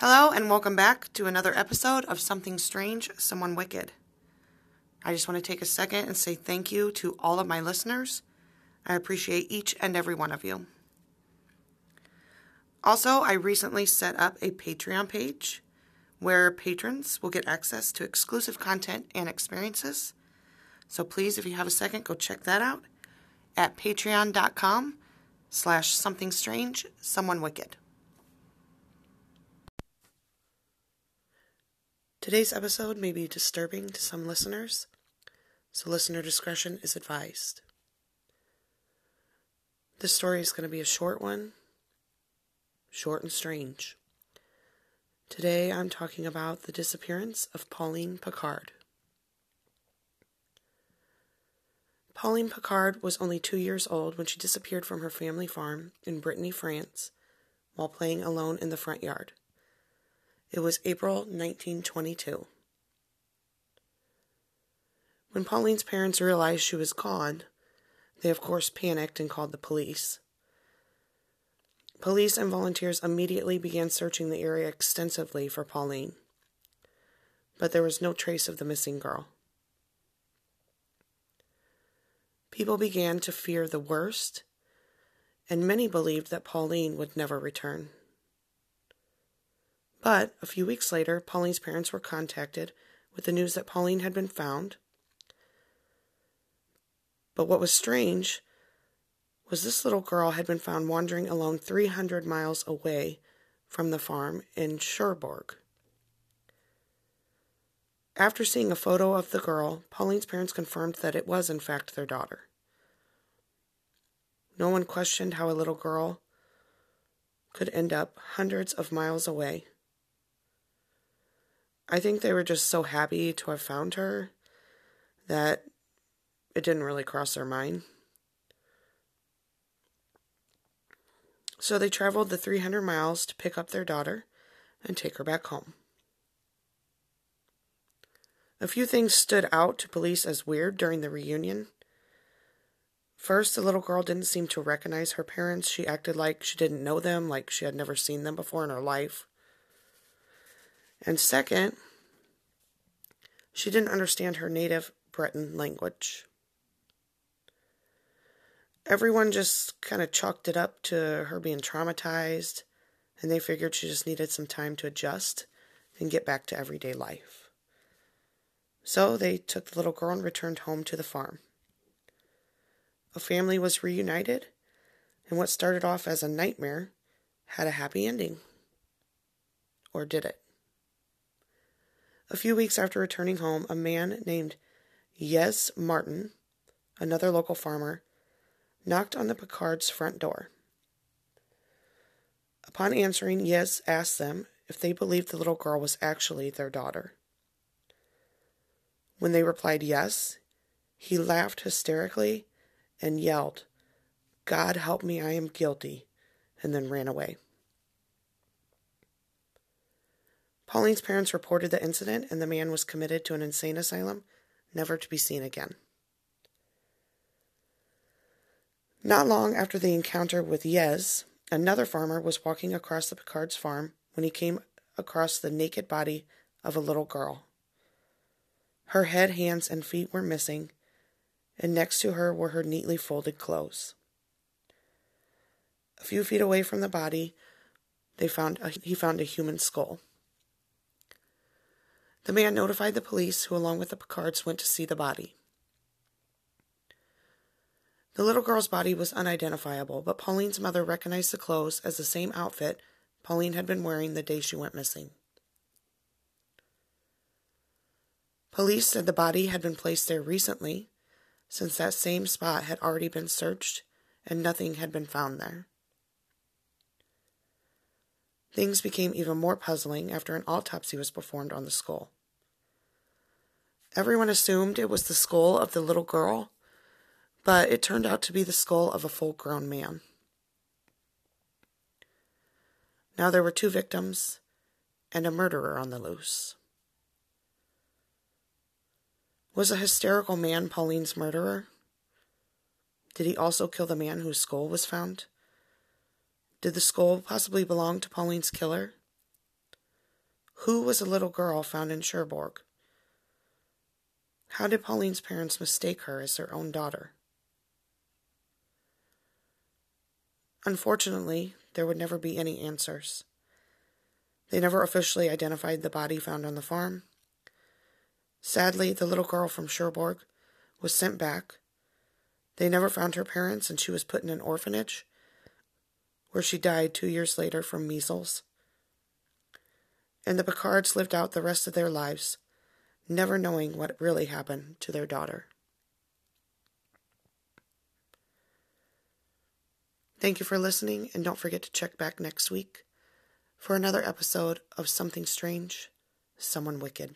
Hello, and welcome back to another episode of Something Strange, Someone Wicked. I just want to take a second and say thank you to all of my listeners. I appreciate each and every one of you. Also, I recently set up a Patreon page where patrons will get access to exclusive content and experiences. So please, if you have a second, go check that out at patreon.com slash something strange, someone wicked. Today's episode may be disturbing to some listeners, so listener discretion is advised. This story is going to be a short one, short and strange. Today I'm talking about the disappearance of Pauline Picard. Pauline Picard was only two years old when she disappeared from her family farm in Brittany, France, while playing alone in the front yard. It was April 1922. When Pauline's parents realized she was gone, they of course panicked and called the police. Police and volunteers immediately began searching the area extensively for Pauline, but there was no trace of the missing girl. People began to fear the worst, and many believed that Pauline would never return. But a few weeks later, Pauline's parents were contacted with the news that Pauline had been found. But what was strange was this little girl had been found wandering alone 300 miles away from the farm in Cherbourg. After seeing a photo of the girl, Pauline's parents confirmed that it was, in fact, their daughter. No one questioned how a little girl could end up hundreds of miles away. I think they were just so happy to have found her that it didn't really cross their mind. So they traveled the 300 miles to pick up their daughter and take her back home. A few things stood out to police as weird during the reunion. First, the little girl didn't seem to recognize her parents. She acted like she didn't know them, like she had never seen them before in her life. And second, she didn't understand her native Breton language. Everyone just kind of chalked it up to her being traumatized, and they figured she just needed some time to adjust and get back to everyday life. So they took the little girl and returned home to the farm. A family was reunited, and what started off as a nightmare had a happy ending. Or did it? A few weeks after returning home, a man named Yves Martin, another local farmer, knocked on the Picard's front door. Upon answering, Yves asked them if they believed the little girl was actually their daughter. When they replied yes, he laughed hysterically and yelled, God help me, I am guilty, and then ran away. Pauline's parents reported the incident, and the man was committed to an insane asylum, never to be seen again. Not long after the encounter with Yves, another farmer was walking across the Picard's farm when he came across the naked body of a little girl. Her head, hands, and feet were missing, and next to her were her neatly folded clothes. A few feet away from the body, they found a, he found a human skull. The man notified the police, who, along with the Picards, went to see the body. The little girl's body was unidentifiable, but Pauline's mother recognized the clothes as the same outfit Pauline had been wearing the day she went missing. Police said the body had been placed there recently, since that same spot had already been searched and nothing had been found there. Things became even more puzzling after an autopsy was performed on the skull. Everyone assumed it was the skull of the little girl, but it turned out to be the skull of a full grown man. Now there were two victims and a murderer on the loose. Was a hysterical man Pauline's murderer? Did he also kill the man whose skull was found? Did the skull possibly belong to Pauline's killer? Who was a little girl found in Cherbourg? How did Pauline's parents mistake her as their own daughter? Unfortunately, there would never be any answers. They never officially identified the body found on the farm. Sadly, the little girl from Cherbourg was sent back. They never found her parents, and she was put in an orphanage where she died two years later from measles. And the Picards lived out the rest of their lives, never knowing what really happened to their daughter. Thank you for listening, and don't forget to check back next week for another episode of Something Strange, Someone Wicked.